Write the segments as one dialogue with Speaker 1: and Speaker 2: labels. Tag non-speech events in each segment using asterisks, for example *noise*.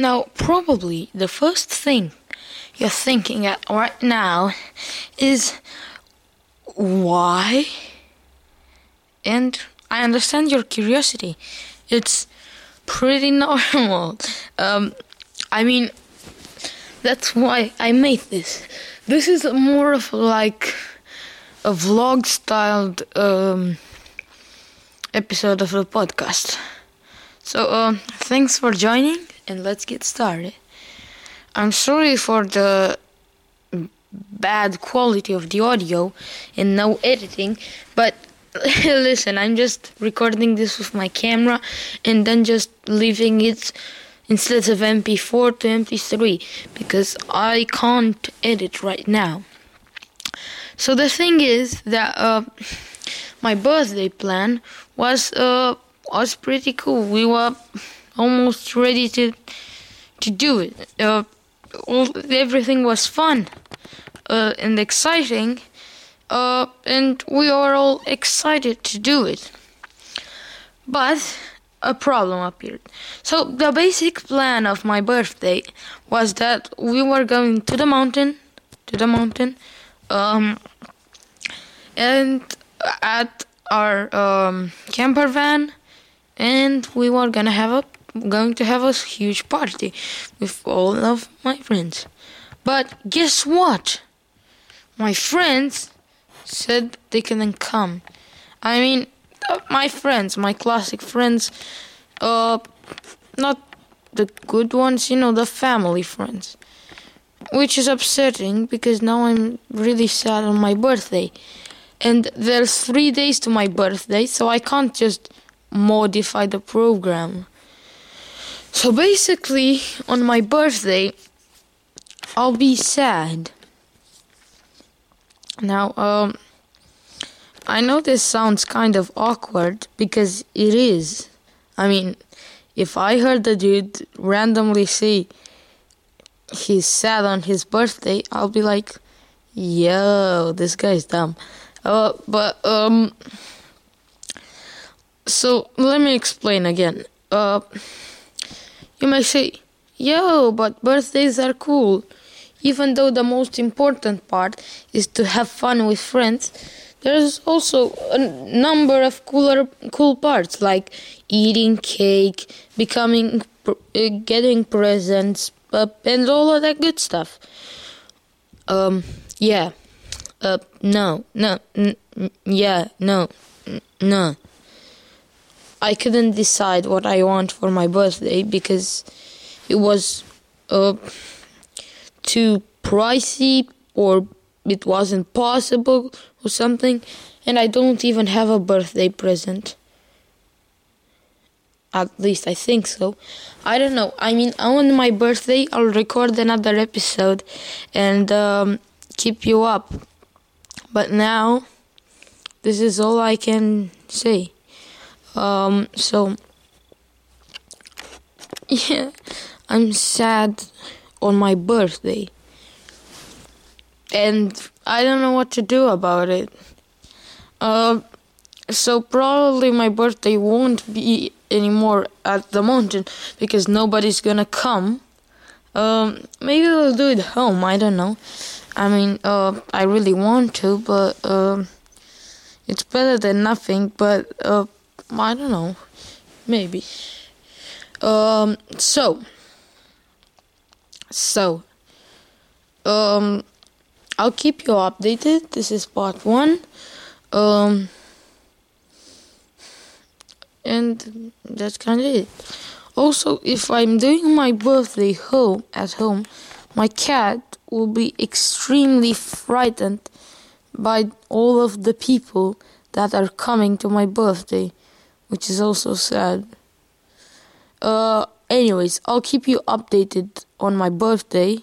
Speaker 1: Now, probably the first thing you're thinking at right now is why? And I understand your curiosity. It's pretty *laughs* normal. Um, I mean, that's why I made this. This is more of like a vlog styled um, episode of the podcast. So, uh, thanks for joining, and let's get started. I'm sorry for the bad quality of the audio and no editing, but *laughs* listen, I'm just recording this with my camera and then just leaving it instead of MP4 to MP3 because I can't edit right now. So the thing is that uh, my birthday plan was uh, was pretty cool. We were almost ready to to do it. Uh, everything was fun uh, and exciting, uh, and we were all excited to do it. But a problem appeared. So the basic plan of my birthday was that we were going to the mountain, to the mountain, um, and at our um, camper van, and we were gonna have a going to have a huge party with all of my friends. But guess what? My friends said they couldn't come. I mean, uh, my friends, my classic friends, uh, not the good ones, you know, the family friends. Which is upsetting because now I'm really sad on my birthday. And there's three days to my birthday, so I can't just modify the program. So basically, on my birthday, I'll be sad. Now, um, I know this sounds kind of awkward because it is. I mean, if I heard the dude randomly say he's sad on his birthday, I'll be like, yo, this guy's dumb. Uh, but, um, so let me explain again. Uh, you may say, yo, but birthdays are cool. Even though the most important part is to have fun with friends, there's also a number of cooler cool parts like eating cake, becoming uh, getting presents, uh, and all of that good stuff. Um, yeah. Uh, no, no, n- yeah, no, n- no. I couldn't decide what I want for my birthday because it was uh, too pricey or it wasn't possible or something, and I don't even have a birthday present. At least I think so. I don't know. I mean, on my birthday, I'll record another episode and um, keep you up. But now, this is all I can say. Um, so *laughs* yeah, I'm sad on my birthday, and I don't know what to do about it. Uh, so probably my birthday won't be anymore at the mountain because nobody's gonna come. Um, maybe we'll do it home. I don't know. I mean, uh, I really want to, but um, it's better than nothing. But uh I don't know. Maybe. Um, so. So. Um, I'll keep you updated. This is part one. Um, and that's kind of it. Also, if I'm doing my birthday home at home, my cat will be extremely frightened by all of the people that are coming to my birthday which is also sad. Uh, anyways, I'll keep you updated on my birthday.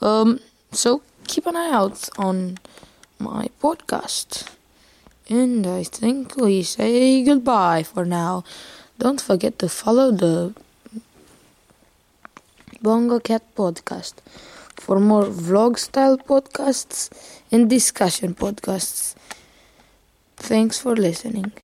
Speaker 1: Um, so keep an eye out on my podcast. And I think we say goodbye for now. Don't forget to follow the Bongo Cat podcast for more vlog style podcasts and discussion podcasts. Thanks for listening.